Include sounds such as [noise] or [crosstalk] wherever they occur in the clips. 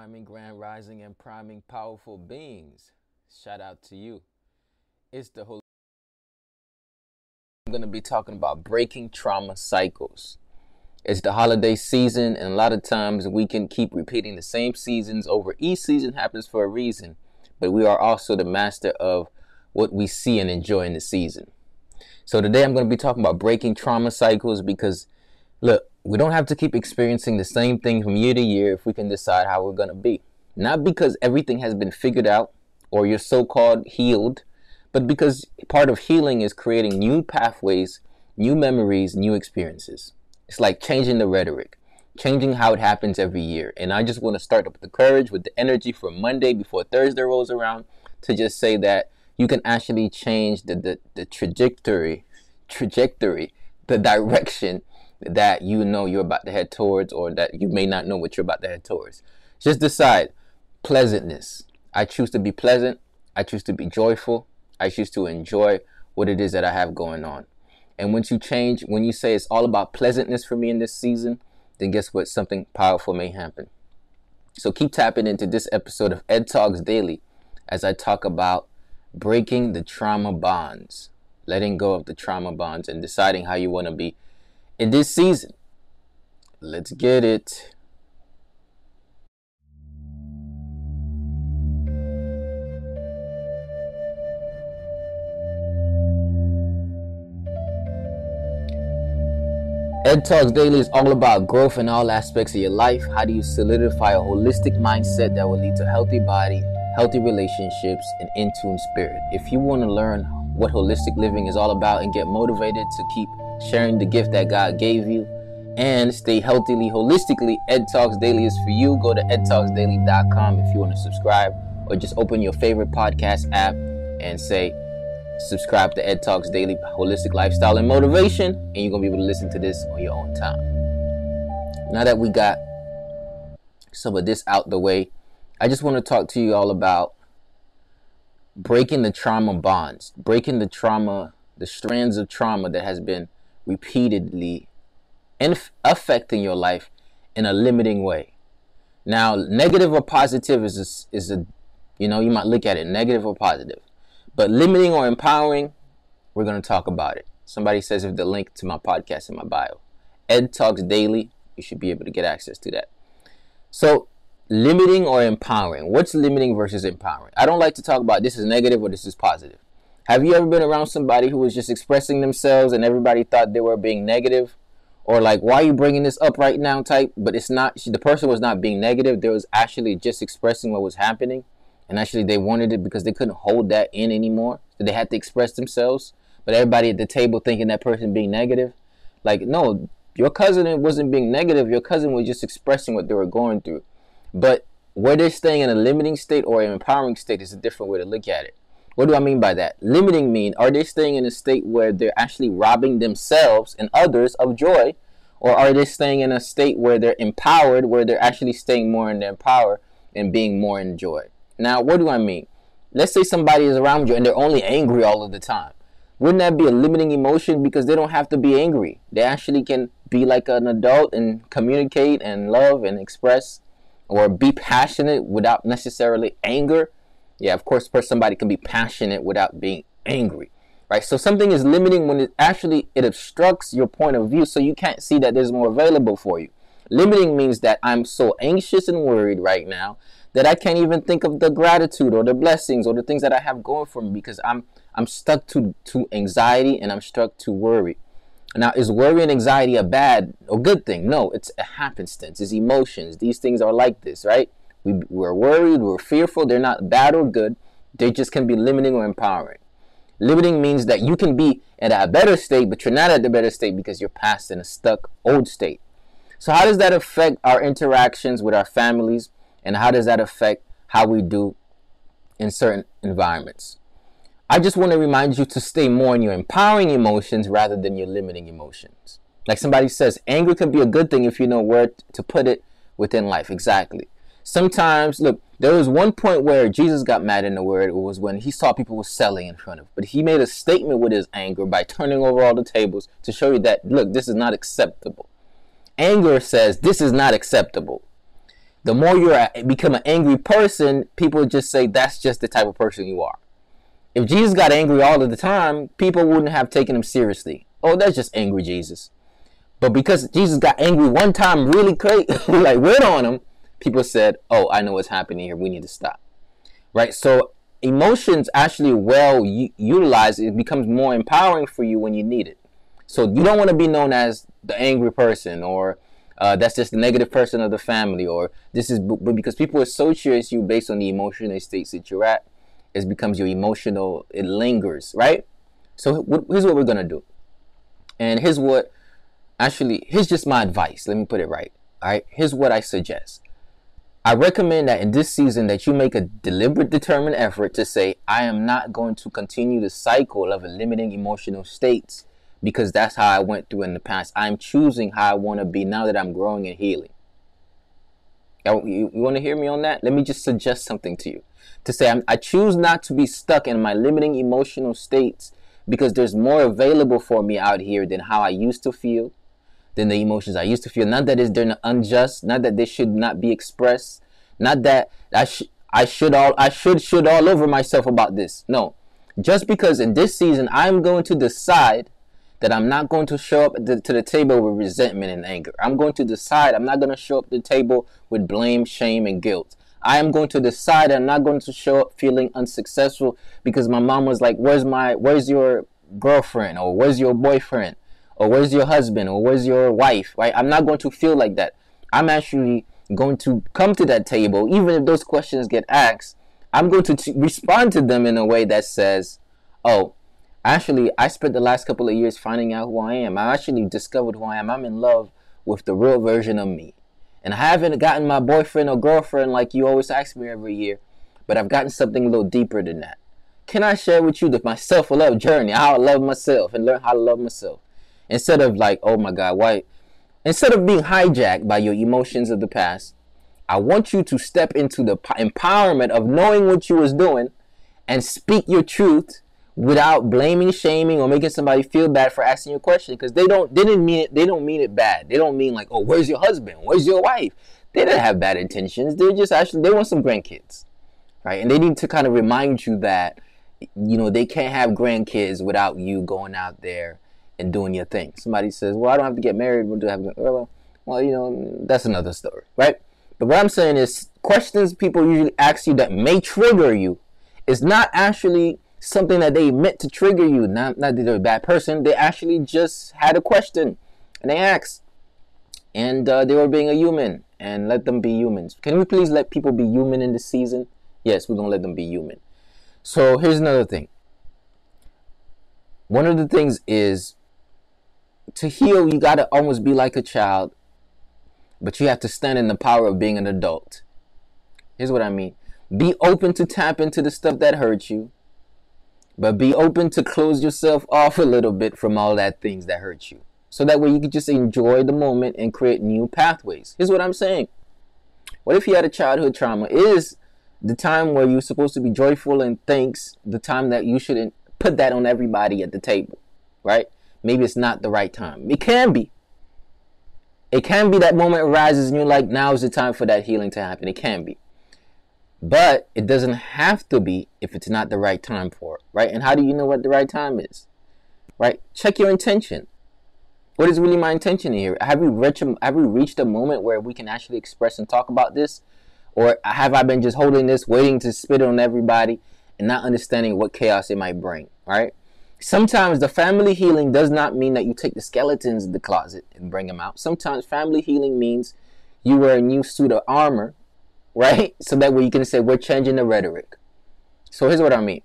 priming grand rising and priming powerful beings. Shout out to you. It's the whole. I'm going to be talking about breaking trauma cycles. It's the holiday season, and a lot of times we can keep repeating the same seasons over. Each season happens for a reason, but we are also the master of what we see and enjoy in the season. So today I'm going to be talking about breaking trauma cycles because, look, we don't have to keep experiencing the same thing from year to year if we can decide how we're going to be. Not because everything has been figured out or you're so called healed, but because part of healing is creating new pathways, new memories, new experiences. It's like changing the rhetoric, changing how it happens every year. And I just want to start up with the courage, with the energy from Monday before Thursday rolls around to just say that you can actually change the, the, the trajectory, trajectory, the direction that you know you're about to head towards or that you may not know what you're about to head towards. Just decide pleasantness. I choose to be pleasant. I choose to be joyful. I choose to enjoy what it is that I have going on. And once you change, when you say it's all about pleasantness for me in this season, then guess what? Something powerful may happen. So keep tapping into this episode of Ed Talks Daily as I talk about breaking the trauma bonds, letting go of the trauma bonds, and deciding how you want to be in this season. Let's get it. Ed Talks Daily is all about growth in all aspects of your life. How do you solidify a holistic mindset that will lead to healthy body, healthy relationships, and in tune spirit? If you want to learn what holistic living is all about and get motivated to keep sharing the gift that God gave you, and stay healthily, holistically. Ed Talks Daily is for you. Go to edtalksdaily.com if you want to subscribe, or just open your favorite podcast app and say, subscribe to Ed Talks Daily Holistic Lifestyle and Motivation, and you're going to be able to listen to this on your own time. Now that we got some of this out the way, I just want to talk to you all about breaking the trauma bonds, breaking the trauma, the strands of trauma that has been repeatedly inf- affecting your life in a limiting way. Now, negative or positive is a, is a, you know, you might look at it negative or positive, but limiting or empowering, we're going to talk about it. Somebody says if the link to my podcast in my bio, Ed Talks Daily, you should be able to get access to that. So, limiting or empowering. What's limiting versus empowering? I don't like to talk about this is negative or this is positive. Have you ever been around somebody who was just expressing themselves and everybody thought they were being negative? Or like, why are you bringing this up right now type? But it's not, the person was not being negative. They was actually just expressing what was happening. And actually they wanted it because they couldn't hold that in anymore. So they had to express themselves. But everybody at the table thinking that person being negative. Like, no, your cousin wasn't being negative. Your cousin was just expressing what they were going through. But where they're staying in a limiting state or an empowering state is a different way to look at it. What do I mean by that? Limiting mean are they staying in a state where they're actually robbing themselves and others of joy? Or are they staying in a state where they're empowered, where they're actually staying more in their power and being more in joy? Now, what do I mean? Let's say somebody is around you and they're only angry all of the time. Wouldn't that be a limiting emotion? Because they don't have to be angry. They actually can be like an adult and communicate and love and express or be passionate without necessarily anger yeah, of course, somebody can be passionate without being angry, right? So something is limiting when it actually it obstructs your point of view, so you can't see that there's more available for you. Limiting means that I'm so anxious and worried right now that I can't even think of the gratitude or the blessings or the things that I have going for me because I'm I'm stuck to to anxiety and I'm stuck to worry. Now, is worry and anxiety a bad or good thing? No, it's a happenstance. It's emotions. These things are like this, right? We, we're worried, we're fearful. They're not bad or good. They just can be limiting or empowering. Limiting means that you can be at a better state, but you're not at the better state because you're past in a stuck old state. So, how does that affect our interactions with our families? And how does that affect how we do in certain environments? I just want to remind you to stay more in your empowering emotions rather than your limiting emotions. Like somebody says, anger can be a good thing if you know where to put it within life. Exactly sometimes look there was one point where jesus got mad in the word it was when he saw people were selling in front of him but he made a statement with his anger by turning over all the tables to show you that look this is not acceptable anger says this is not acceptable the more you become an angry person, people just say that's just the type of person you are. If Jesus got angry all of the time, people wouldn't have taken him seriously. Oh, that's just angry Jesus. But because Jesus got angry one time really crazy, [laughs] like went on him, people said, "Oh, I know what's happening here. We need to stop." Right? So emotions actually well u- utilized, it becomes more empowering for you when you need it. So you don't want to be known as the angry person or uh, that's just the negative person of the family or this is but because people associate you based on the emotional states that you're at it becomes your emotional it lingers right so here's what we're gonna do and here's what actually here's just my advice let me put it right all right here's what i suggest i recommend that in this season that you make a deliberate determined effort to say i am not going to continue the cycle of limiting emotional states because that's how i went through in the past. I'm choosing how i want to be now that i'm growing and healing. You, want to hear me on that? Let me just suggest something to you. To say i choose not to be stuck in my limiting emotional states because there's more available for me out here than how i used to feel than the emotions I used to feel. Not that they're unjust, not that they should not be expressed, not that I should I should all I should should all over myself about this. No. Just because in this season I'm going to decide that I'm not going to show up the, to the table with resentment and anger. I'm going to decide I'm not going to show up the table with blame, shame, and guilt. I am going to decide I'm not going to show up feeling unsuccessful because my mom was like, "Where's my where's your girlfriend or where's your boyfriend?" Or where's your husband or where's your wife right? I'm not going to feel like that. I'm actually going to come to that table. Even if those questions get asked i'm going to t- respond to them in a way that says oh actually i spent the last couple of years finding out who i am. I actually discovered who i am. I'm in love with the real version of me. And i haven't gotten my boyfriend or girlfriend like you always ask me every year but i've gotten something a little deeper than that. Can i share with you the, my self-love journey how i love myself and learn how to love myself Instead of like, oh my God, why? Instead of being hijacked by your emotions of the past, I want you to step into the empowerment of knowing what you was doing and speak your truth without blaming, shaming, or making somebody feel bad for asking you a question because they don't they didn't mean it they don't mean it bad. They don't mean like, oh, where's your husband? Where's your wife? They didn't have bad intentions. They're just actually they want some grandkids. Right? And they need to kind of remind you that you know they can't have grandkids without you going out there and doing your thing. Somebody says, "Well, I don't have to get married. What do I have?" To well, well, you know, that's another story, right? But what I'm saying is, questions people usually ask you that may trigger you is not actually something that they meant to trigger you. Not, not that they're a bad person. They actually just had a question and they asked, and uh, they were being a human. And let them be humans. Can we please let people be human in this season? Yes, we're gonna let them be human. So here's another thing. One of the things is to heal, you got to almost be like a child, but you have to stand in the power of being an adult. Here's what I mean be open to tap into the stuff that hurts you, but be open to close yourself off a little bit from all that things that hurt you. So that way you can just enjoy the moment and create new pathways. Here's what I'm saying. What if you had a childhood trauma? Is the time where you're supposed to be joyful and thanks the time that you shouldn't put that on everybody at the table, right? Maybe it's not the right time. It can be. It can be that moment arises and you're like, now is the time for that healing to happen. It can be. But it doesn't have to be if it's not the right time for it, right? And how do you know what the right time is? Right? Check your intention. What is really my intention here? Have we reached a, have we reached a moment where we can actually express and talk about this? Or have I been just holding this, waiting to spit on everybody and not understanding what chaos it might bring, right? Sometimes the family healing does not mean that you take the skeletons in the closet and bring them out. Sometimes family healing means you wear a new suit of armor, right? [laughs] So that way you can say, we're changing the rhetoric. So here's what I mean.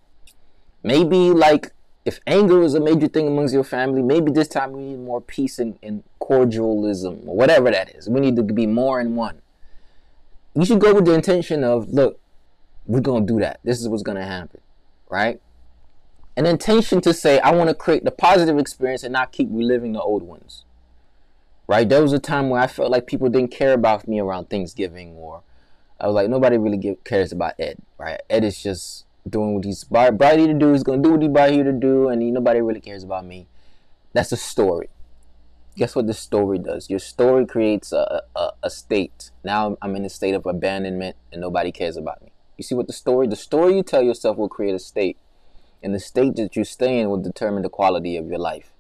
Maybe like if anger is a major thing amongst your family, maybe this time we need more peace and, and cordialism or whatever that is. We need to be more in one. You should go with the intention of, look, we're going to do that. This is what's going to happen, right? An intention to say I want to create the positive experience and not keep reliving the old ones. Right? There was a time where I felt like people didn't care about me around Thanksgiving, or I was like nobody really give, cares about Ed. Right? Ed is just doing what he's brought here to do. He's gonna do what he brought here to do, and he, nobody really cares about me. That's a story. guess what the story does? Your story creates a, a, a state. Now I'm in a state of abandonment and nobody cares about me. You see what the story, the story you tell yourself will create a state. And the state that you stay in will determine the quality of your life.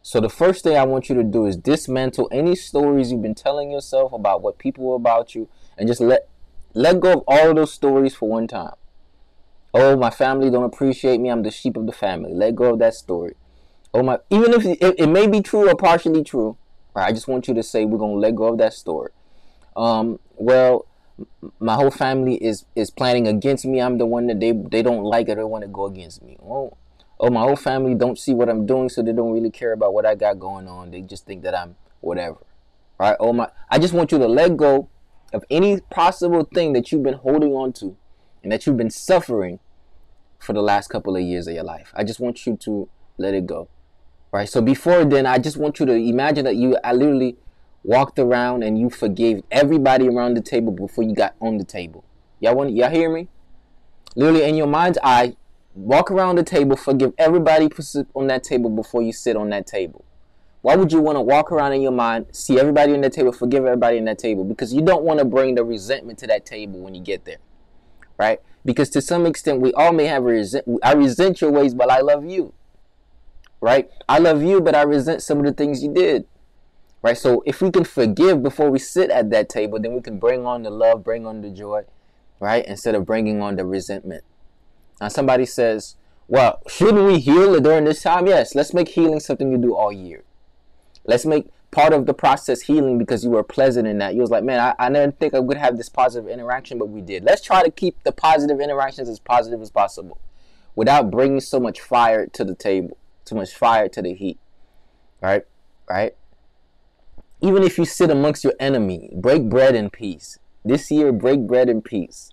So the first thing I want you to do is dismantle any stories you've been telling yourself about what people are about you and just let let go of all of those stories for one time. Oh, my family don't appreciate me. I'm the sheep of the family. Let go of that story. Oh my, even if it, it may be true or partially true, I just want you to say we're gonna let go of that story. Um, well, my whole family is is planning against me. I'm the one that they they don't like or they want to go against me. Oh, oh, my whole family don't see what I'm doing, so they don't really care about what I got going on. They just think that I'm whatever. Right? Oh my, I just want you to let go of any possible thing that you've been holding on to and that you've been suffering for the last couple of years of your life. I just want you to let it go. Right? So before then, I just want you to imagine that you I literally walked around and you forgave everybody around the table before you got on the table. Y'all want y'all hear me? Literally in your mind's eye, walk around the table, forgive everybody on that table before you sit on that table. Why would you want to walk around in your mind, see everybody on the table, forgive everybody in that table? Because you don't want to bring the resentment to that table when you get there. Right? Because to some extent we all may have a resent I resent your ways, but I love you right? I love you, but I resent some of the things you did, right? So if we can forgive before we sit at that table, then we can bring on the love, bring on the joy, right? Instead of bringing on the resentment. Now, somebody says, well, shouldn't we heal during this time? Yes, let's make healing something you do all year. Let's make part of the process healing because you were pleasant in that. You was like, man, I, I didn't think I would have this positive interaction, but we did. Let's try to keep the positive interactions as positive as possible without bringing so much fire to the table too much fire to the heat. Right? Right? Even if you sit amongst your enemy, break bread in peace. This year, break bread in peace.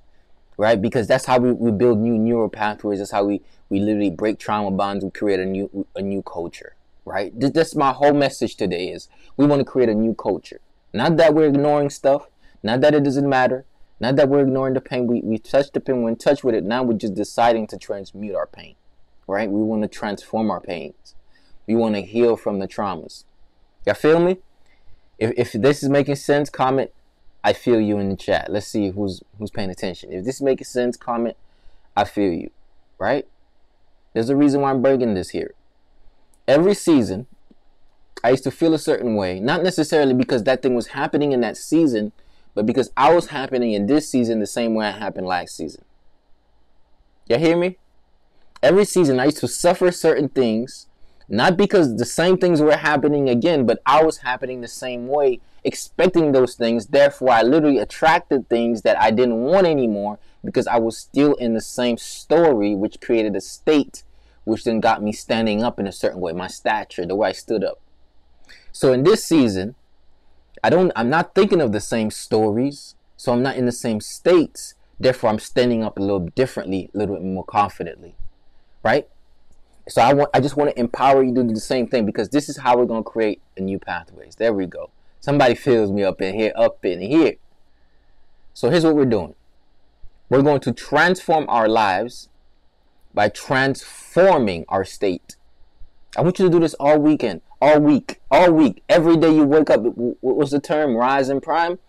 Right? Because that's how we, we build new neural pathways. That's how we, we literally break trauma bonds. We create a new a new culture. Right? This, that's my whole message today is we want to create a new culture. Not that we're ignoring stuff. Not that it doesn't matter. Not that we're ignoring the pain. We, we touch the pain. We're in touch with it. Now we're just deciding to transmute our pain right? We want to transform our pains. We want to heal from the traumas. Y'all feel me? If, if this is making sense, comment I feel you in the chat. Let's see who's who's paying attention. If this is making sense, comment I feel you. Right? There's a reason why I'm breaking this here. Every season, I used to feel a certain way, not necessarily because that thing was happening in that season, but because I was happening in this season the same way I happened last season. Y'all hear me? every season I used to suffer certain things, not because the same things were happening again, but I was happening the same way, expecting those things. Therefore, I literally attracted things that I didn't want anymore because I was still in the same story, which created a state, which then got me standing up in a certain way, my stature, the way I stood up. So in this season, I don't I'm not thinking of the same stories, so I'm not in the same states. Therefore, I'm standing up a little differently, a little bit more confidently right? So I want I just want to empower you to do the same thing because this is how we're gonna create a new pathways. There we go. Somebody fills me up in here, up in here. So here's what we're doing. We're going to transform our lives by transforming our state. I want you to do this all weekend, all week, all week. Every day you wake up, what was the term? Rise and prime.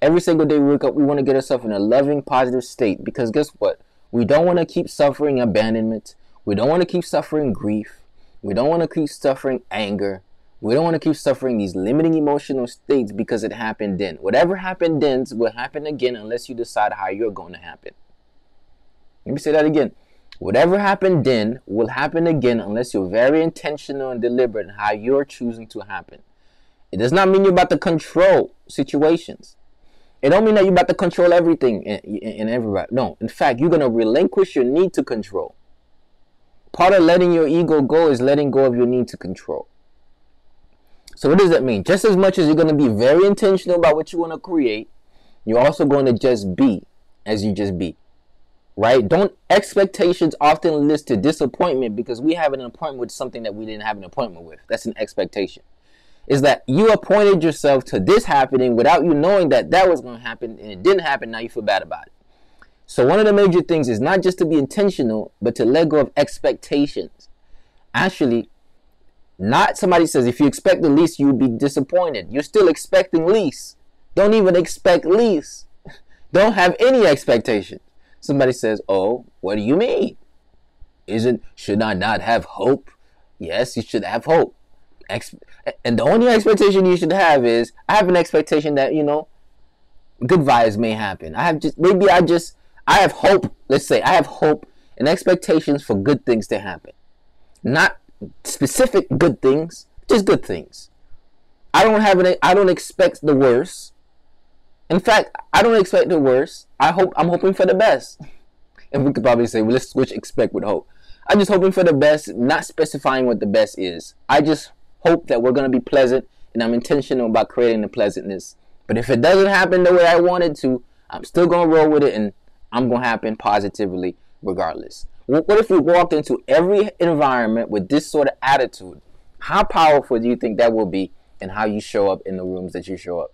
Every single day we wake up, we want to get ourselves in a loving, positive state because guess what? We don't want to keep suffering abandonment. We don't want to keep suffering grief. We don't want to keep suffering anger. We don't want to keep suffering these limiting emotional states because it happened then. Whatever happened then will happen again unless you decide how you're going to happen. Let me say that again. Whatever happened then will happen again unless you're very intentional and deliberate in how you're choosing to happen. It does not mean you're about to control situations. It don't mean that you're about to control everything and everybody. No, in fact, you're gonna relinquish your need to control. Part of letting your ego go is letting go of your need to control. So what does that mean? Just as much as you're going to be very intentional about what you want to create, you're also going to just be as you just be. Right? Don't expectations often lead to disappointment because we have an appointment with something that we didn't have an appointment with. That's an expectation. Is that you appointed yourself to this happening without you knowing that that was going to happen and it didn't happen. Now you feel bad about it. So one of the major things is not just to be intentional, but to let go of expectations. Actually, Not somebody says if you expect the least, you'll be disappointed. You're still expecting least. Don't even expect least. [laughs] Don't have any expectation. Somebody says, "Oh, what do you mean? Isn't should I not have hope?" Yes, you should have hope. Ex- and the only expectation you should have is I have an expectation that you know good vibes may happen. I have just maybe I just I have hope. Let's say I have hope and expectations for good things to happen. Not specific good things, just good things. I don't have any I don't expect the worst. In fact, I don't expect the worst. I hope I'm hoping for the best. [laughs] And we could probably say, well, let's switch expect with hope. I'm just hoping for the best, not specifying what the best is. I just hope that we're gonna be pleasant, and I'm intentional about creating the pleasantness. But if it doesn't happen the way I wanted to, I'm still gonna roll with it, and I'm gonna happen positively regardless. What if we walked into every environment with this sort of attitude? How powerful do you think that will be in how you show up in the rooms that you show up?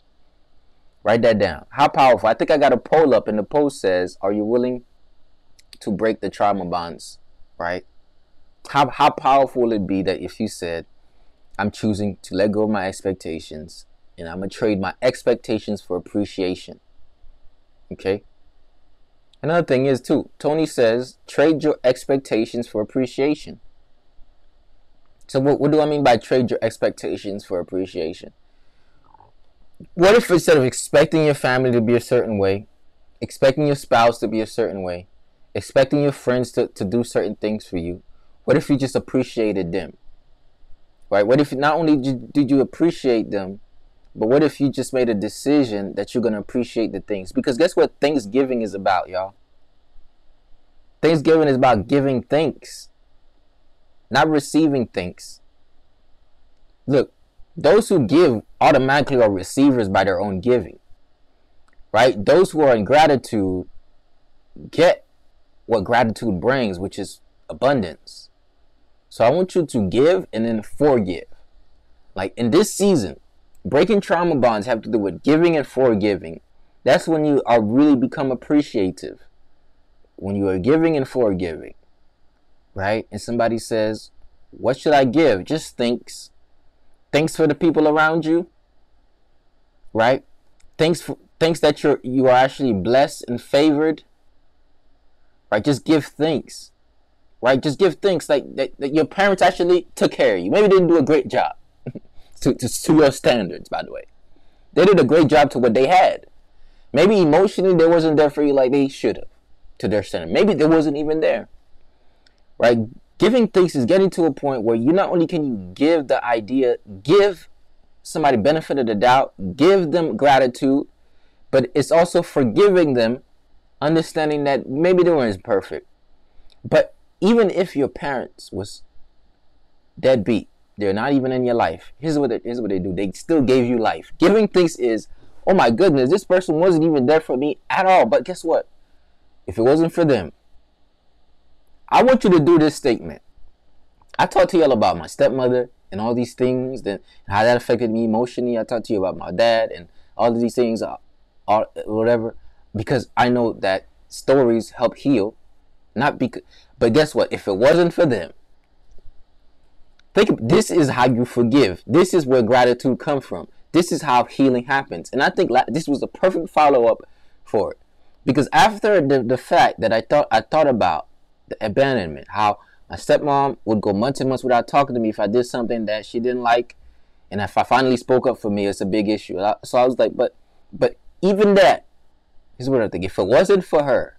Write that down. How powerful? I think I got a poll up, and the poll says, "Are you willing to break the trauma bonds?" Right? How how powerful will it be that if you said, "I'm choosing to let go of my expectations, and I'm gonna trade my expectations for appreciation." Okay. Another thing is too, Tony says, trade your expectations for appreciation. So what, what do I mean by trade your expectations for appreciation? What if instead of expecting your family to be a certain way, expecting your spouse to be a certain way, expecting your friends to, to do certain things for you, what if you just appreciated them? Right? What if not only did you appreciate them, but what if you just made a decision that you're going to appreciate the things? Because guess what Thanksgiving is about, y'all? Thanksgiving is about giving thanks, not receiving thanks. Look, those who give automatically are receivers by their own giving. Right? Those who are in gratitude get what gratitude brings, which is abundance. So I want you to give and then forgive. Like in this season, breaking trauma bonds have to do with giving and forgiving. That's when you are really become appreciative. When you are giving and forgiving. Right? And somebody says, What should I give? Just thanks. Thanks for the people around you. Right? Thanks for thanks that you're you are actually blessed and favored. Right? Just give thanks. Right? Just give thanks like that, that your parents actually took care of you. Maybe didn't do a great job to, to, your standards, by the way. They did a great job to what they had. Maybe emotionally they wasn't there for you like they should have to their standard. Maybe they wasn't even there. Right? Giving thanks is getting to a point where you not only can you give the idea, give somebody benefit of the doubt, give them gratitude, but it's also forgiving them, understanding that maybe they weren't perfect. But even if your parents was deadbeat, they're not even in your life. Here's what, they, here's what they do. They still gave you life. Giving thanks is, oh my goodness, this person wasn't even there for me at all. But guess what? If it wasn't for them, I want you to do this statement. I talked to y'all about my stepmother and all these things, then how that affected me emotionally. I talked to you about my dad and all of these things, uh, all, whatever, because I know that stories help heal. Not because, but guess what? If it wasn't for them, Think this is how you forgive. This is where gratitude comes from. This is how healing happens. And I think this was a perfect follow up for it. Because after the, the fact that I thought I thought about the abandonment, how my stepmom would go months and months without talking to me if I did something that she didn't like, and if I finally spoke up for me, it's a big issue. So I was like, but but even that is what I think. If it wasn't for her,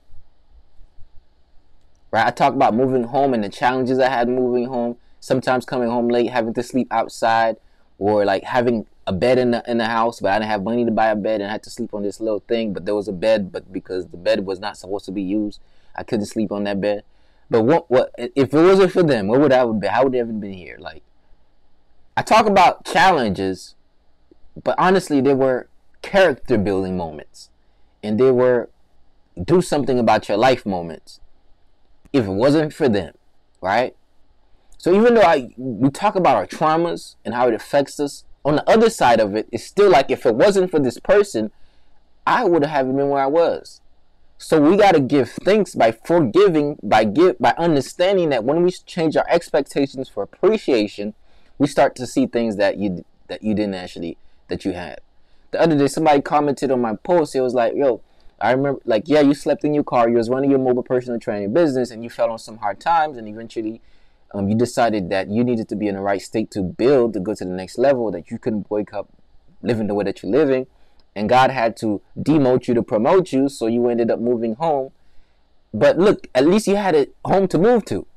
right? I talked about moving home and the challenges I had moving home sometimes coming home late, having to sleep outside, or like having a bed in the in the house, but I didn't have money to buy a bed and I had to sleep on this little thing. But there was a bed, but because the bed was not supposed to be used, I couldn't sleep on that bed. But what what if it wasn't for them? What would I would be? How would I have been here? Like I talk about challenges, but honestly, there were character building moments, and there were do something about your life moments. If it wasn't for them, right? So even though I we talk about our traumas and how it affects us, on the other side of it, it's still like if it wasn't for this person, I would have been where I was. So we got to give thanks by forgiving, by give, by understanding that when we change our expectations for appreciation, we start to see things that you that you didn't actually that you had. The other day, somebody commented on my post. It was like, "Yo, I remember, like, yeah, you slept in your car. You was running your mobile personal training business, and you fell on some hard times, and eventually, um, you decided that you needed to be in the right state to build to go to the next level. That you couldn't wake up living the way that you're living, and God had to demote you to promote you. So you ended up moving home. But look, at least you had a home to move to.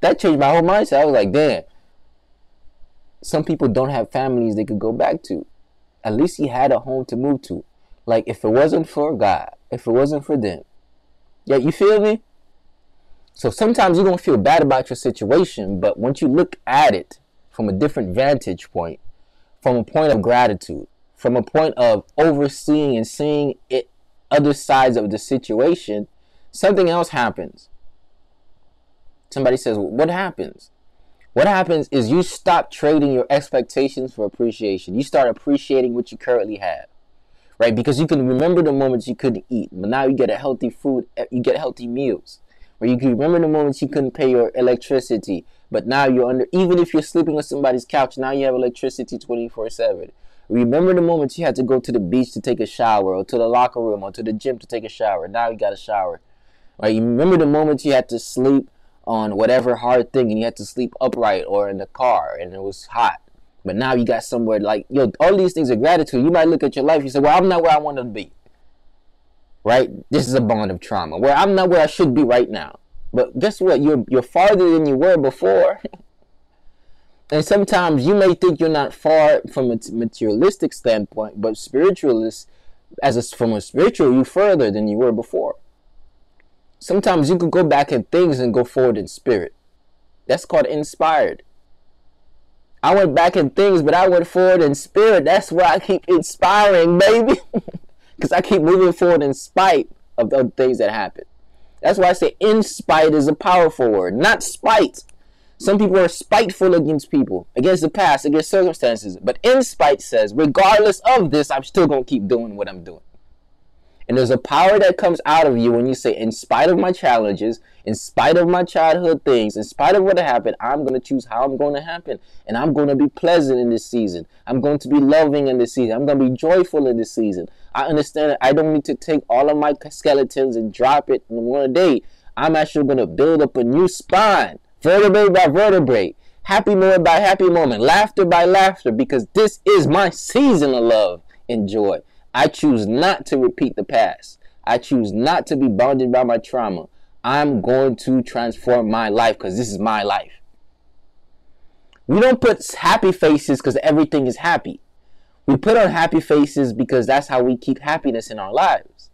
That changed my whole mindset. I was like, damn. Some people don't have families they could go back to. At least he had a home to move to. Like if it wasn't for God, if it wasn't for them. Yeah, you feel me? So sometimes you're gonna feel bad about your situation, but once you look at it from a different vantage point, from a point of gratitude, from a point of overseeing and seeing it other sides of the situation, something else happens. Somebody says, What happens? What happens is you stop trading your expectations for appreciation. You start appreciating what you currently have right? Because you can remember the moments you couldn't eat, but now you get a healthy food, you get healthy meals. Or you can remember the moments you couldn't pay your electricity, but now you're under, even if you're sleeping on somebody's couch, now you have electricity 24 7. Remember the moments you had to go to the beach to take a shower, or to the locker room, or to the gym to take a shower. Now you got a shower. Right? You remember the moments you had to sleep on whatever hard thing and you had to sleep upright or in the car and it was hot. But now you got somewhere like, yo, all these things are gratitude. You might look at your life, you say, well, I'm not where I want to be. Right? This is a bond of trauma. Where I'm not where I should be right now. But guess what? You're you're farther than you were before. [laughs] and sometimes you may think you're not far from a materialistic standpoint, but spiritualist, as a, from a spiritual, you further than you were before. Sometimes you could go back in things and go forward in spirit. That's called inspired. I went back in things, but I went forward in spirit. That's why I keep inspiring, baby. [laughs] Because I keep moving forward in spite of the things that happen. That's why I say in spite is a powerful word, not spite. Some people are spiteful against people, against the past, against circumstances. But in spite says, regardless of this, I'm still going to keep doing what I'm doing. And there's a power that comes out of you when you say, in spite of my challenges, in spite of my childhood things, in spite of what happened, I'm going to choose how I'm going to happen. And I'm going to be pleasant in this season. I'm going to be loving in this season. I'm going to be joyful in this season. I understand that I don't need to take all of my skeletons and drop it in one day. I'm actually going to build up a new spine, vertebrae by vertebrae, happy moment by happy moment, laughter by laughter, because this is my season of love and joy. I choose not to repeat the past. I choose not to be bounded by my trauma. I'm going to transform my life because this is my life. We don't put happy faces because everything is happy. We put on happy faces because that's how we keep happiness in our lives.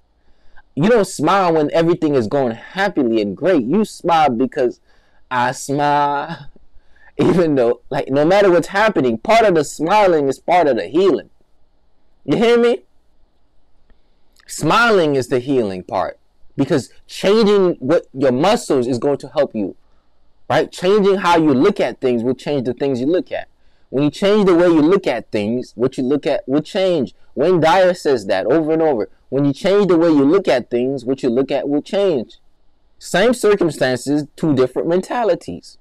You don't smile when everything is going happily and great. You smile because I smile. [laughs] Even though, like, no matter what's happening, part of the smiling is part of the healing. You hear me? Smiling is the healing part because changing what your muscles is going to help you. Right? Changing how you look at things will change the things you look at. When you change the way you look at things, what you look at will change. Wayne Dyer says that over and over. When you change the way you look at things, what you look at will change. Same circumstances, two different mentalities.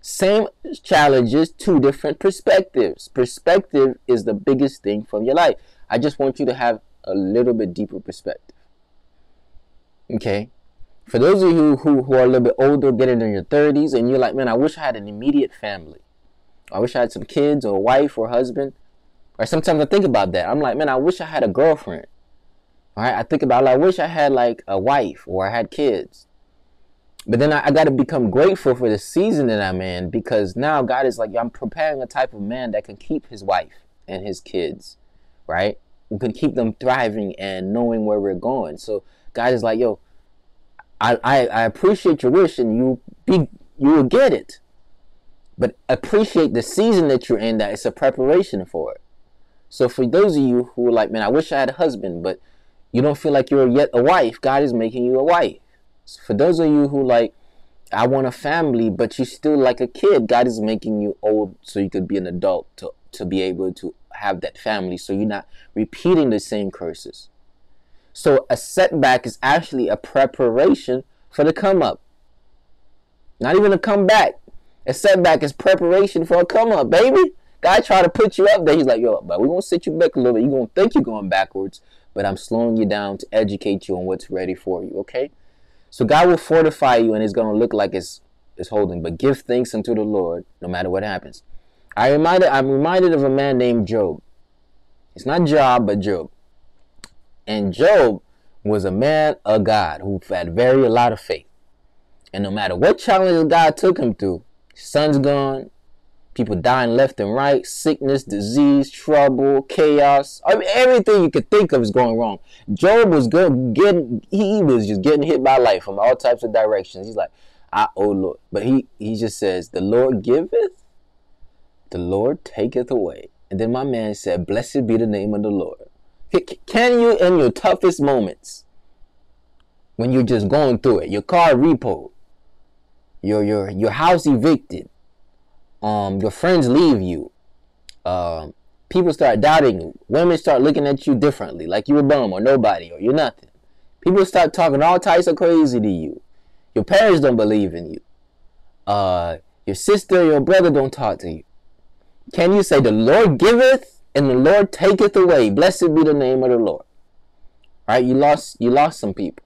Same challenges, two different perspectives. Perspective is the biggest thing from your life. I just want you to have a little bit deeper perspective. Okay? For those of you who, who are a little bit older, getting in your 30s, and you're like, man, I wish I had an immediate family. I wish I had some kids or a wife or a husband. Or sometimes I think about that. I'm like, man, I wish I had a girlfriend. All right? I think about, like, I wish I had like a wife or I had kids. But then I, I got to become grateful for the season that I'm in because now God is like, I'm preparing a type of man that can keep his wife and his kids, right? we can keep them thriving and knowing where we're going. So God is like, yo, I, I, I appreciate your wish and you be you will get it. But appreciate the season that you're in that it's a preparation for it. So for those of you who are like, man, I wish I had a husband, but you don't feel like you're yet a wife, God is making you a wife. So for those of you who like, I want a family, but you still like a kid, God is making you old so you could be an adult to, to be able to have that family so you're not repeating the same curses. So a setback is actually a preparation for the come up. Not even a comeback. A setback is preparation for a come up, baby. God try to put you up there. He's like, yo, but we're gonna sit you back a little bit. You're gonna think you're going backwards, but I'm slowing you down to educate you on what's ready for you, okay? So God will fortify you and it's gonna look like it's it's holding. But give thanks unto the Lord no matter what happens. I reminded I'm reminded of a man named Job. It's not Job, but Job. And Job was a man of God who had very a lot of faith. And no matter what challenges God took him through, son's gone, people dying left and right, sickness, disease, trouble, chaos, I mean, everything you could think of is going wrong. Job was good, getting, he was just getting hit by life from all types of directions. He's like, I oh Lord, but he he just says, the Lord giveth, the Lord taketh away. And then my man said, Blessed be the name of the Lord. Can you, in your toughest moments, when you're just going through it, your car repo, your your your house evicted, um, your friends leave you, uh, people start doubting you, women start looking at you differently, like you're a bum or nobody or you're nothing. People start talking all types of crazy to you. Your parents don't believe in you. Uh, your sister, your brother don't talk to you. Can you say, The Lord giveth and the Lord taketh away? Blessed be the name of the Lord. Right? You lost you lost some people.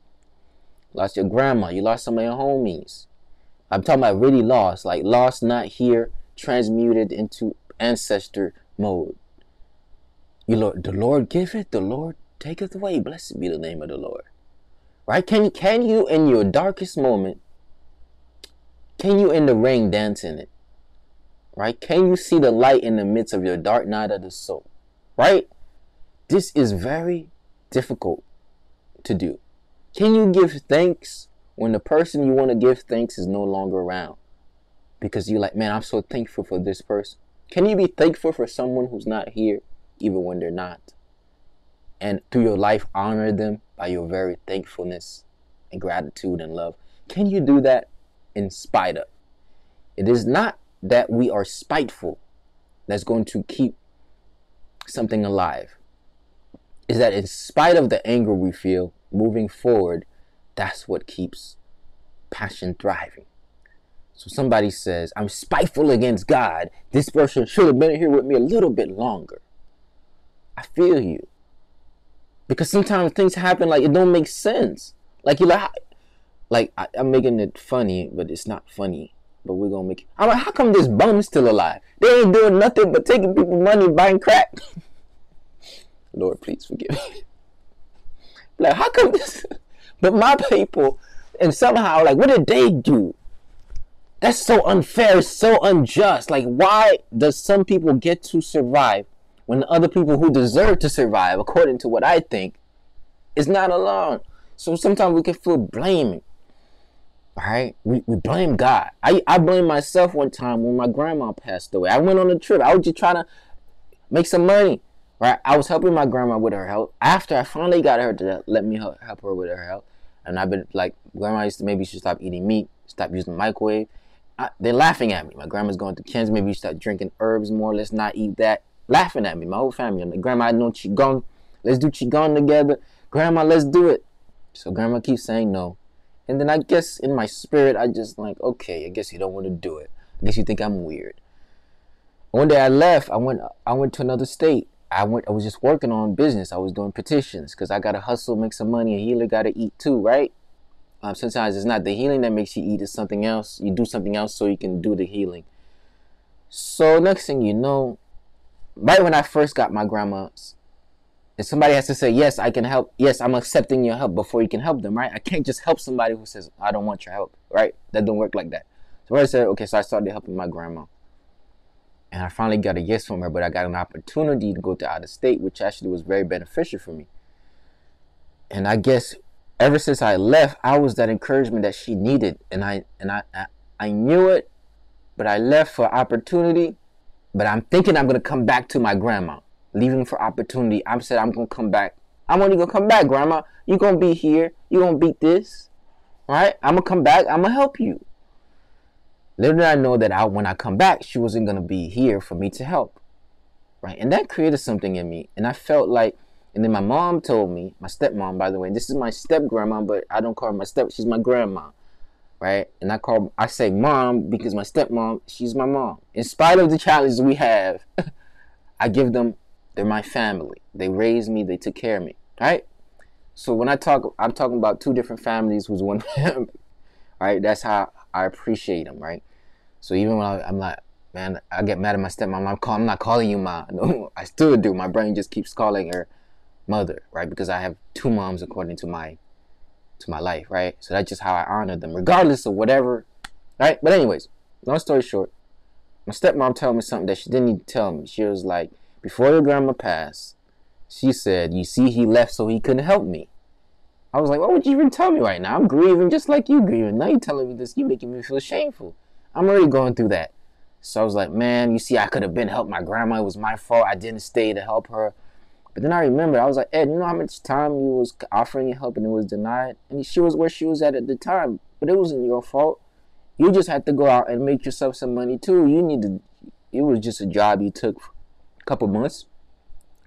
Lost your grandma, you lost some of your homies. I'm talking about really lost, like lost not here, transmuted into ancestor mode. You Lord the Lord giveth, the Lord taketh away. Blessed be the name of the Lord. Right? Can can you in your darkest moment, can you in the rain dance in it? right? Can you see the light in the midst of your dark night of the soul, right? This is very difficult to do. Can you give thanks when the person you want to give thanks is no longer around? Because you're like, man, I'm so thankful for this person. Can you be thankful for someone who's not here, even when they're not? And through your life, honor them by your very thankfulness and gratitude and love. Can you do that in spite of? It is not that we are spiteful that's going to keep something alive is that in spite of the anger we feel moving forward that's what keeps passion thriving so somebody says i'm spiteful against god this person should have been here with me a little bit longer i feel you because sometimes things happen like it don't make sense like you like like I, i'm making it funny but it's not funny but we're gonna make it. I'm like, how come this bum's still alive? They ain't doing nothing but taking people money, buying crack. [laughs] Lord, please forgive me. [laughs] like, how come this? But my people, and somehow, like, what did they do? That's so unfair, so unjust. Like, why does some people get to survive when other people who deserve to survive, according to what I think, is not alone? So sometimes we can feel blaming. All right, We, we blame God. I, I blame myself one time when my grandma passed away. I went on a trip. I was just trying to make some money. Right? I was helping my grandma with her health. After I finally got her to let me help, her with her health. And I've been like, grandma used to maybe she should stop eating meat, stop using the microwave. I, they're laughing at me. My grandma's going to Kansas. Maybe you start drinking herbs more. Let's not eat that. Laughing at me. My whole family. Like, grandma, I know qigong. Let's do qigong together. Grandma, let's do it. So grandma keeps saying no. And then I guess in my spirit, I just like, okay, I guess you don't want to do it. I guess you think I'm weird. One day I left. I went. I went to another state. I went. I was just working on business. I was doing petitions because I gotta hustle, make some money. A healer gotta eat too, right? Um, sometimes it's not the healing that makes you eat; it's something else. You do something else so you can do the healing. So next thing you know, right when I first got my grandma's and somebody has to say, yes, I can help. Yes, I'm accepting your help before you can help them, right? I can't just help somebody who says, I don't want your help, right? That don't work like that. So I said, okay, so I started helping my grandma. And I finally got a yes from her, but I got an opportunity to go to out of state, which actually was very beneficial for me. And I guess ever since I left, I was that encouragement that she needed. And I and I I, I knew it, but I left for opportunity. But I'm thinking I'm gonna come back to my grandma leaving for opportunity. I'm said I'm gonna come back. I'm only gonna come back, Grandma. You gonna be here. You gonna beat this, right? I'm gonna come back. I'm gonna help you. Little did I know that I, when I come back, she wasn't gonna be here for me to help, right? And that created something in me, and I felt like. And then my mom told me, my stepmom, by the way, this is my step grandma, but I don't call her my step. She's my grandma. right? And I call I say mom because my stepmom, she's my mom. In spite of the challenges we have, [laughs] I give them they're my family. They raised me, they took care of me, right? So when I talk, I'm talking about two different families who's one family, [laughs] right? That's how I appreciate them, right? So even when I, am like, man, I get mad at my stepmom. I'm, call, I'm not calling you mom. [laughs] No, I still do. My brain just keeps calling her mother, right? Because I have two moms according to my to my life, right? So that's just how I honor them, regardless of whatever, right? But anyways, long story short, my stepmom told me something that she didn't need to tell me. She was like, before your grandma passed, she said, "You see, he left so he couldn't help me." I was like, "Why would you even tell me right now? I'm grieving just like you grieving. Now you're telling me this. You're making me feel shameful. I'm already going through that." So I was like, "Man, you see, I could have been helped my grandma. It was my fault. I didn't stay to help her." But then I remember I was like, Ed, you know how much time you was offering help and it was denied? And she was where she was at at the time. But it wasn't your fault. You just had to go out and make yourself some money too. You need to, it was just a job you took a couple months.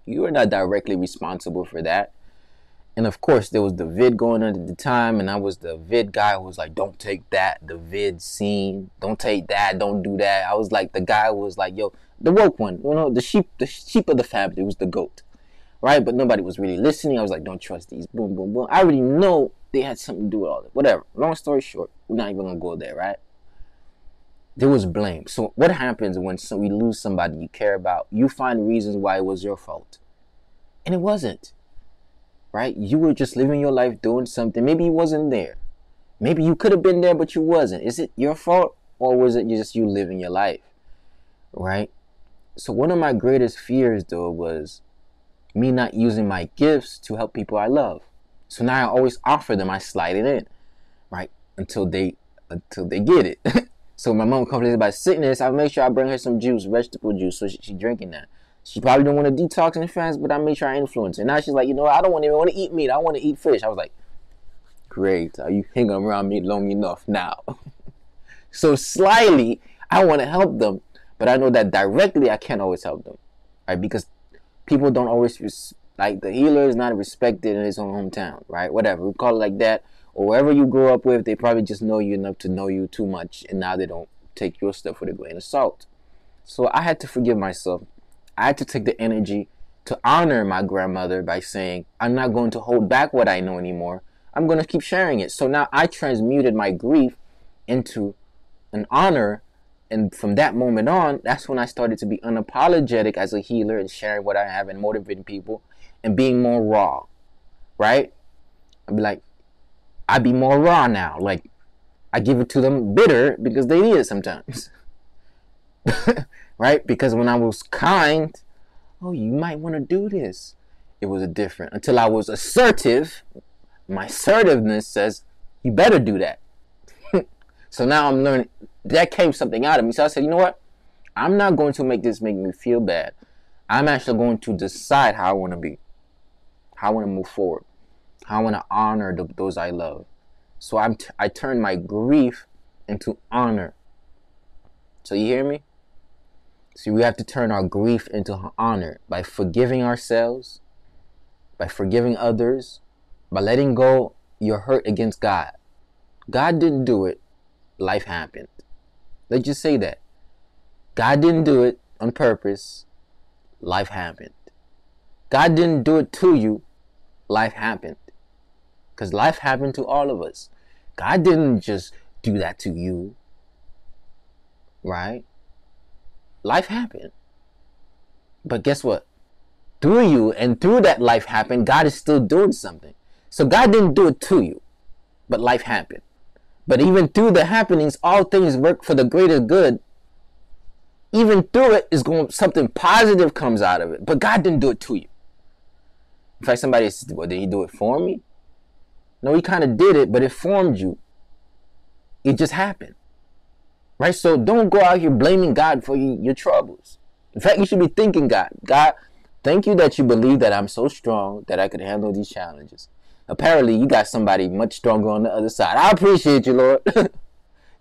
You were not directly responsible for that. And of course, there was the vid going on at the time, and I was the vid guy who was like, "Don't take that." The vid scene, don't take that, don't do that. I was like the guy who was like, "Yo, the woke one, you know, the sheep, the sheep of the family was the goat." right? But nobody was really listening. I was like, don't trust these. Boom, boom, boom. I already know they had something to do with all that. Whatever. Long story short, we're not even gonna go there, right? There was blame. So what happens when so we lose somebody you care about? You find reasons why it was your fault, and it wasn't. Right? You were just living your life doing something. Maybe you wasn't there. Maybe you could have been there, but you wasn't. Is it your fault, or was it just you living your life? Right? So one of my greatest fears, though, was me not using my gifts to help people I love. So now I always offer them, I slide it in, right? Until they until they get it. [laughs] so my mom complains about sickness, I make sure I bring her some juice, vegetable juice, so she, she drinking that. She probably don't want to detox in France, but I made sure I influence her. Now she's like, you know? I don't want even want to eat meat. I want to eat fish. I was like, great. Are you hanging around me long enough now? [laughs] so slyly, I want to help them, but I know that directly I can't always help them, right? Because people don't always res- like the healer is not respected in his own hometown, right? Whatever we call it like that, or wherever you grew up with, they probably just know you enough to know you too much, and now they don't take your stuff with a grain of salt. So I had to forgive myself. I had to take the energy to honor my grandmother by saying, I'm not going to hold back what I know anymore. I'm going to keep sharing it. So now I transmuted my grief into an honor and from that moment on, that's when I started to be unapologetic as a healer and sharing what I have and motivating people and being more raw. Right? I'd be like, I'd be more raw now. Like, I give it to them bitter because they need it sometimes. [laughs] right? Because when I was kind, oh, you might want to do this. It was a different. Until I was assertive, my assertiveness says, you better do that. [laughs] so now I'm learning that came something out of me. So I said, you know what? I'm not going to make this make me feel bad. I'm actually going to decide how I want to be, how I want to move forward, how I want to honor the, those I love. So I'm t- I turn my grief into honor. So you hear me? So we have to turn our grief into honor by forgiving ourselves, by forgiving others, by letting go your hurt against God. God didn't do it. Life happened. Let's just say that. God didn't do it on purpose. Life happened. God didn't do it to you. Life happened. Because life happened to all of us. God didn't just do that to you. Right? Life happened. But guess what? Through you and through that life happened, God is still doing something. So God didn't do it to you, but life happened. But even through the happenings, all things work for the greater good. Even through it is going something positive comes out of it. But God didn't do it to you. In fact, somebody says, well, did he do it for me? No, he kind of did it, but it formed you. It just happened. Right? So don't go out here blaming God for you, your troubles. In fact, you should be thanking God. God, thank you that you believe that I'm so strong that I could handle these challenges apparently you got somebody much stronger on the other side. I appreciate you, Lord. [laughs]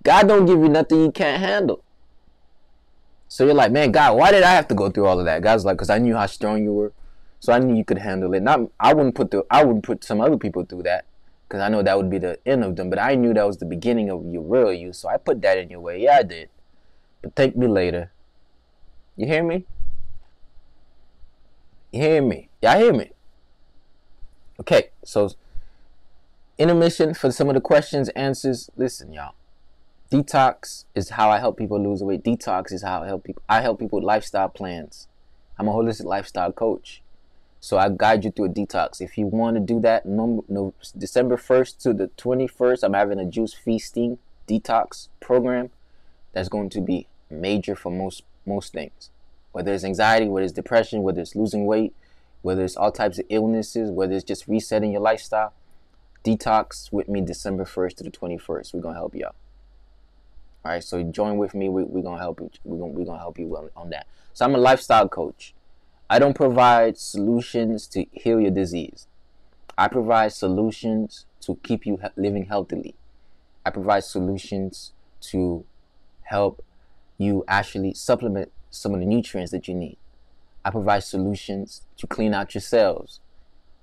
God don't give you nothing you can't handle. So you're like, man, God, why did I have to go through all of that? God's like, because I knew how strong you were, so I knew you could handle it. Not, I wouldn't put the, I wouldn't put some other people through that. Because I know that would be the end of them. But I knew that was the beginning of your real you. So I put that in your way. Yeah, I did. But thank me later. You hear me? You hear me? Y'all hear me? Okay, so intermission for some of the questions, answers. Listen, y'all. Detox is how I help people lose weight. Detox is how I help people. I help people with lifestyle plans. I'm a holistic lifestyle coach. So I guide you through a detox. If you want to do that, no, no, December 1st to the 21st, I'm having a juice feasting detox program that's going to be major for most most things. Whether it's anxiety, whether it's depression, whether it's losing weight, whether it's all types of illnesses, whether it's just resetting your lifestyle, detox with me December 1st to the 21st. We're gonna help you out. All right, so join with me. We, we're gonna help you. We're gonna we're gonna help you on that. So I'm a lifestyle coach. I don't provide solutions to heal your disease. I provide solutions to keep you living healthily. I provide solutions to help you actually supplement some of the nutrients that you need. I provide solutions to clean out your cells.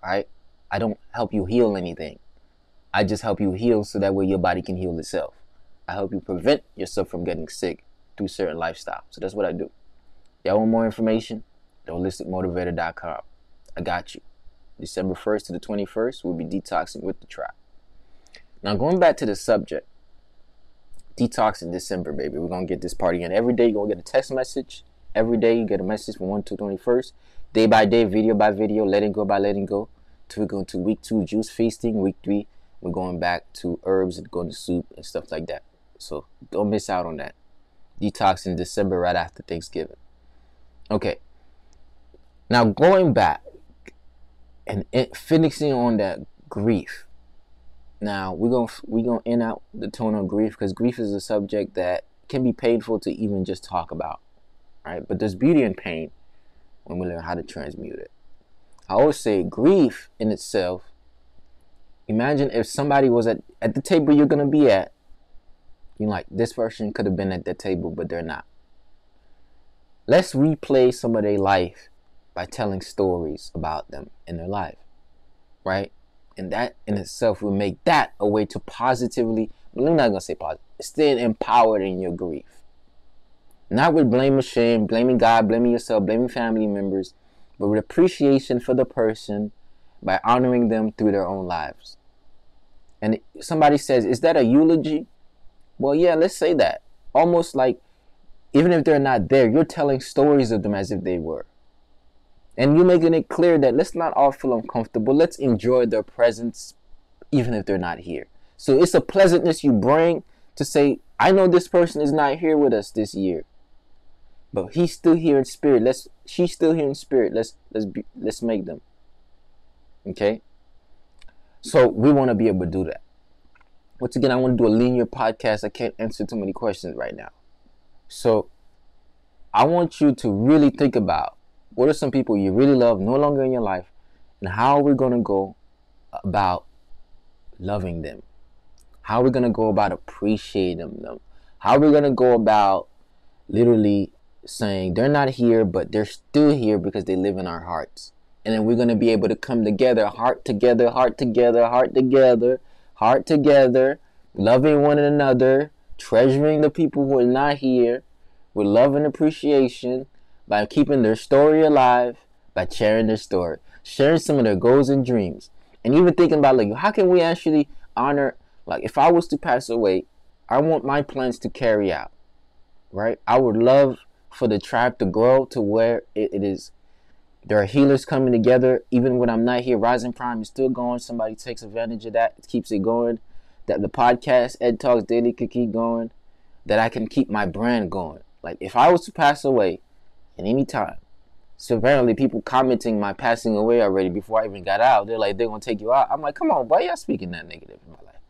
Right? I don't help you heal anything. I just help you heal so that way your body can heal itself. I help you prevent yourself from getting sick through certain lifestyles. So that's what I do. Y'all want more information? holisticmotivator.com. I got you. December 1st to the 21st, we'll be detoxing with the tribe. Now, going back to the subject, detox in December, baby. We're going to get this party in. Every day, you're going to get a text message. Every day, you get a message from 1 to 21st. Day by day, video by video, letting go by letting go. To we go to week two, juice feasting. Week three, we're going back to herbs and going to soup and stuff like that. So don't miss out on that. Detox in December right after Thanksgiving. Okay, now going back and finishing on that grief. Now we're gonna we're gonna end out the tone on grief because grief is a subject that can be painful to even just talk about, right? But there's beauty in pain when we learn how to transmute it. I always say grief in itself. Imagine if somebody was at, at the table you're gonna be at. You're like, this person could have been at that table, but they're not. Let's replay some of their life by telling stories about them in their life, right? And that in itself will make that a way to positively, well, I'm not gonna say positive, stay empowered in your grief. Not with blame or shame, blaming God, blaming yourself, blaming family members, but with appreciation for the person by honoring them through their own lives. And somebody says, Is that a eulogy? Well, yeah, let's say that. Almost like even if they're not there, you're telling stories of them as if they were. And you're making it clear that let's not all feel uncomfortable. Let's enjoy their presence even if they're not here. So it's a pleasantness you bring to say, I know this person is not here with us this year. But he's still here in spirit. Let's she's still here in spirit. Let's let's be let's make them. Okay? So we want to be able to do that. Once again, I want to do a linear podcast. I can't answer too many questions right now. So I want you to really think about what are some people you really love no longer in your life? And how are we going to go about loving them? How are we going to go about appreciating them? How are we going to go about literally saying they're not here, but they're still here because they live in our hearts? And then we're going to be able to come together, heart together, heart together, heart together, heart together, loving one another, treasuring the people who are not here with love and appreciation, by keeping their story alive, by sharing their story, sharing some of their goals and dreams, and even thinking about like how can we actually honor like if I was to pass away, I want my plans to carry out. Right? I would love for the tribe to grow to where it, it is there are healers coming together. Even when I'm not here, Rising Prime is still going. Somebody takes advantage of that. It keeps it going. That the podcast, Ed Talks Daily, could keep going. That I can keep my brand going. Like if I was to pass away, at any time. So apparently, people commenting my passing away already before I even got out. They're like, they're gonna take you out. I'm like, come on, why y'all speaking that negative in my life,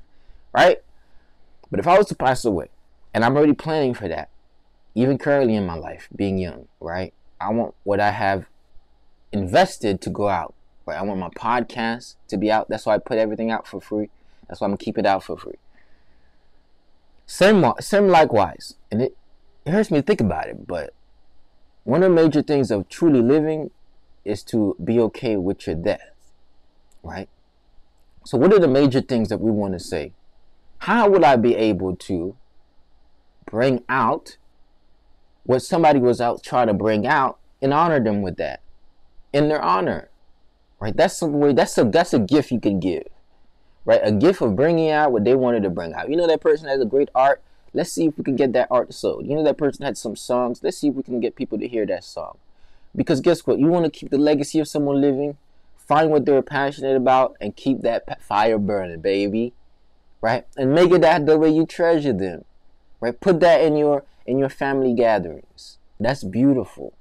right? But if I was to pass away, and I'm already planning for that, even currently in my life, being young, right? I want what I have invested to go out. Right? I want my podcast to be out. That's why I put everything out for free. That's why I'm gonna keep it out for free. Same, same likewise, and it, it hurts me to think about it, but one of the major things of truly living is to be okay with your death, right? So, what are the major things that we want to say? How would I be able to bring out what somebody was out trying to bring out and honor them with that in their honor? Right? That's the way. That's a that's a gift you can give. Right? A gift of bringing out what they wanted to bring out. You know that person has a great art. Let's see if we can get that art sold. You know that person had some songs. Let's see if we can get people to hear that song. Because guess what? You want to keep the legacy of someone living Find what they're passionate about and keep that fire burning, baby. Right? And make it that the way you treasure them. Right? Put that in your in your family gatherings. That's beautiful.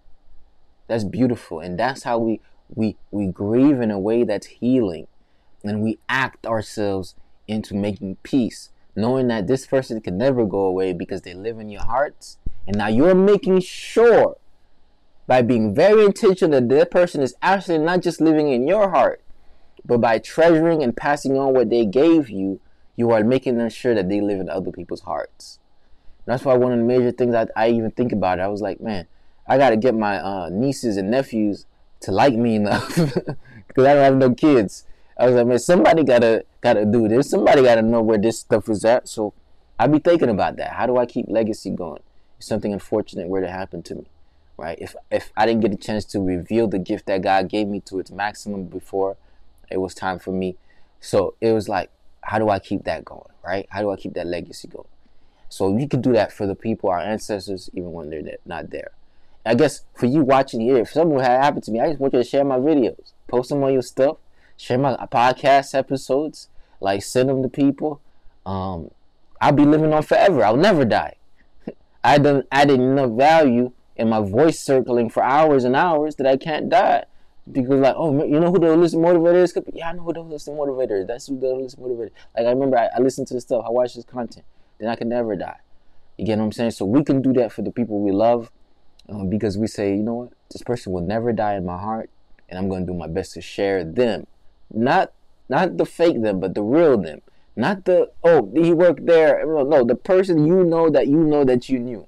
That's beautiful. And that's how we we we grieve in a way that's healing. And we act ourselves into making peace, knowing that this person can never go away because they live in your hearts. And now you're making sure by being very intentional that that person is actually not just living in your heart, but by treasuring and passing on what they gave you, you are making them sure that they live in other people's hearts. And that's why one of the major things I, I even think about it, I was like, man, I got to get my uh, nieces and nephews to like me enough [laughs] because I don't have no kids. I was like, man, somebody gotta gotta do this. Somebody gotta know where this stuff is at. So I be thinking about that. How do I keep legacy going? If something unfortunate were to happen to me right? If if I didn't get a chance to reveal the gift that God gave me to its maximum before it was time for me, so it was like, how do I keep that going, right? How do I keep that legacy going? So you can do that for the people, our ancestors, even when they're not there. I guess for you watching here, if something had happened to me, I just want you to share my videos, post them on your stuff, share my podcast episodes, like send them to people. Um, I'll be living on forever. I'll never die. [laughs] I done added enough value in my voice circling for hours and hours that I can't die. Because like, oh, you know who the holistic motivator is? Yeah, I know who the holistic motivator is. That's who the holistic motivator. Is. Like I remember, I, I listened to the stuff, I watched this content. Then I can never die. You get what I'm saying? So we can do that for the people we love, um, because we say, you know what, this person will never die in my heart, and I'm going to do my best to share them, not not the fake them, but the real them. Not the oh he worked there. No, the person you know that you know that you knew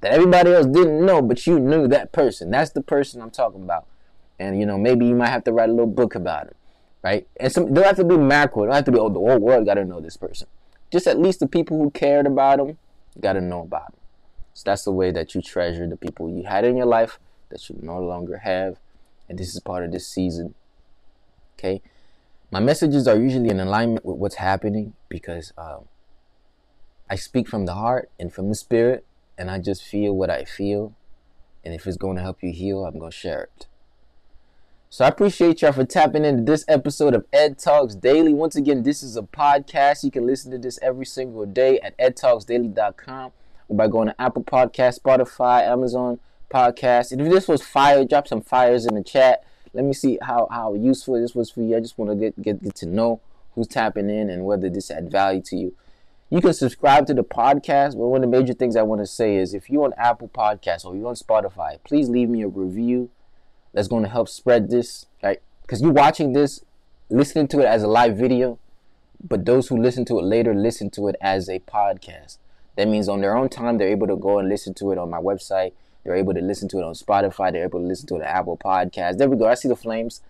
that everybody else didn't know, but you knew that person. That's the person I'm talking about. And you know, maybe you might have to write a little book about it, right? And some don't have to be macro. Don't have to be oh the whole world got to know this person. Just at least the people who cared about him got to know about him. So that's the way that you treasure the people you had in your life that you no longer have, and this is part of this season. Okay, my messages are usually in alignment with what's happening because um, I speak from the heart and from the spirit and I just feel what I feel. And if it's going to help you heal, I'm going to share it. So I appreciate y'all for tapping into this episode of Ed Talks Daily. Once again, this is a podcast. You can listen to this every single day at edtalksdaily.com or by going to Apple Podcast, Spotify, Amazon Podcast. And if this was fire, drop some fires in the chat. Let me see how, how useful this was for you. I just want to get, get, get to know who's tapping in and whether this had value to you. You can subscribe to the podcast, but one of the major things I want to say is if you're on Apple Podcasts or you're on Spotify, please leave me a review that's going to help spread this, right? Because you're watching this, listening to it as a live video, but those who listen to it later listen to it as a podcast. That means on their own time, they're able to go and listen to it on my website. They're able to listen to it on Spotify. They're able to listen to it on Apple Podcasts. There we go. I see the flames.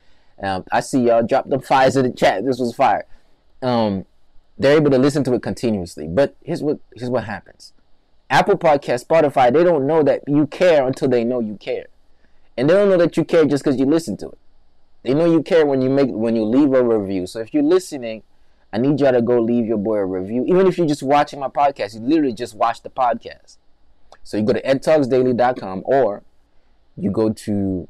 Um, I see y'all drop the fires in the chat. This was fire. Um, they're able to listen to it continuously. But here's what here's what happens. Apple Podcast, Spotify, they don't know that you care until they know you care. And they don't know that you care just because you listen to it. They know you care when you make when you leave a review. So if you're listening, I need y'all to go leave your boy a review. Even if you're just watching my podcast, you literally just watch the podcast. So you go to edtalksdaily.com or you go to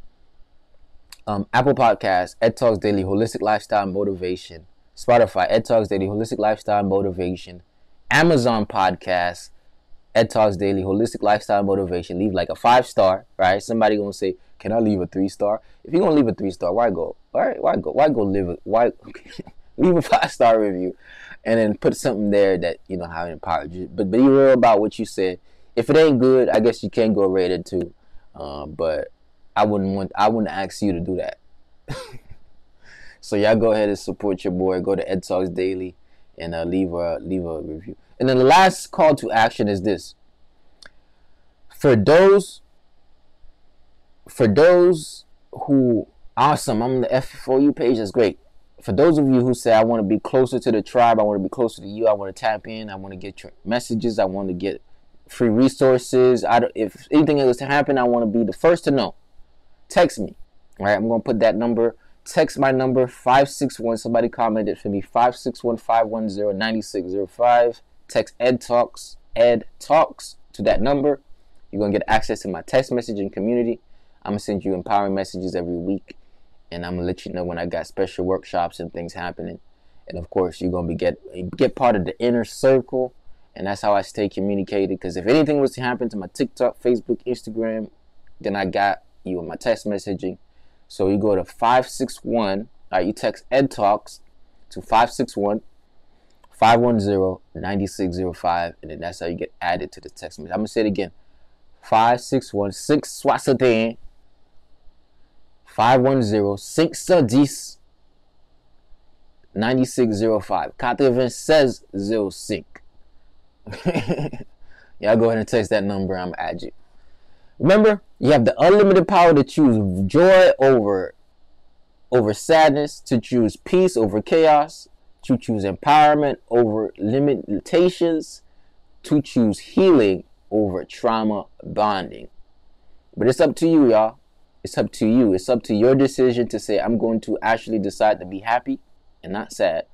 um, Apple Podcasts, Ed Talks Daily Holistic Lifestyle Motivation Spotify, Ed Talks Daily, Holistic Lifestyle Motivation, Amazon Podcast, Ed Talks Daily, Holistic Lifestyle Motivation. Leave like a five star, right? Somebody gonna say, "Can I leave a three star?" If you're gonna leave a three star, why go? Why why go? Why go live? [laughs] leave a five star review, and then put something there that you know how it empowered you. But be real about what you said. If it ain't good, I guess you can go rated too. Uh, but I wouldn't want. I wouldn't ask you to do that. [laughs] So y'all go ahead and support your boy. Go to Ed Talks Daily and uh, leave a leave a review. And then the last call to action is this: for those for those who awesome, I'm on the F4U page. That's great. for those of you who say I want to be closer to the tribe, I want to be closer to you, I want to tap in, I want to get your messages, I want to get free resources. I don't, if anything was to happen, I want to be the first to know. Text me. All right, I'm gonna put that number. Text my number 561. Somebody commented for me 561 510 9605. Text Ed Talks Ed Talks to that number. You're gonna get access to my text messaging community. I'm gonna send you empowering messages every week, and I'm gonna let you know when I got special workshops and things happening. And of course, you're gonna be get get part of the inner circle, and that's how I stay communicated. Because if anything was to happen to my TikTok, Facebook, Instagram, then I got you on my text messaging. So you go to 561, all uh, right, you text Ed Talks to 561 510 9605, and then that's how you get added to the text message. I'm gonna say it again 561 660 510 610 9605. 9605. [laughs] Y'all go ahead and text that number. I'm add you. Remember, you have the unlimited power to choose joy over over sadness, to choose peace over chaos, to choose empowerment over limitations, to choose healing over trauma bonding. But it's up to you, y'all. It's up to you. It's up to your decision to say, I'm going to actually decide to be happy and not sad.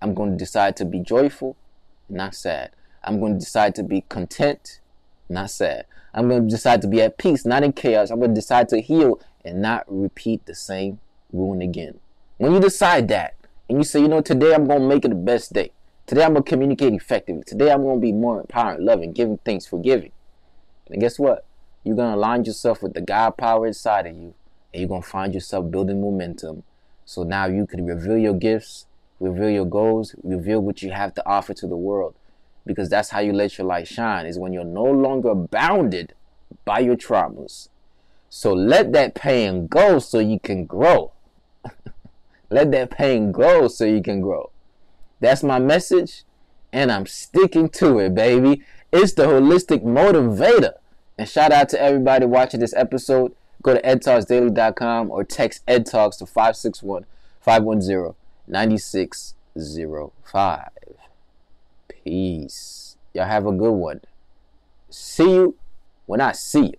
I'm going to decide to be joyful, and not sad. I'm going to decide to be content, not sad. I'm going to decide to be at peace, not in chaos. I'm going to decide to heal and not repeat the same wound again. When you decide that and you say, you know, today I'm going to make it the best day. Today I'm going to communicate effectively. Today I'm going to be more empowering, loving, giving things, forgiving. And guess what? You're going to align yourself with the God power inside of you and you're going to find yourself building momentum. So now you can reveal your gifts, reveal your goals, reveal what you have to offer to the world because that's how you let your light shine is when you're no longer bounded by your traumas so let that pain go so you can grow. [laughs] Let that pain go so you can grow. That's my message and i'm sticking to it baby. It's the holistic motivator. And shout out to everybody watching this episode. Go to edtalksdaily.com or text edtalks to 561 510 9605 Peace. Y'all have a good one. See you when I see you.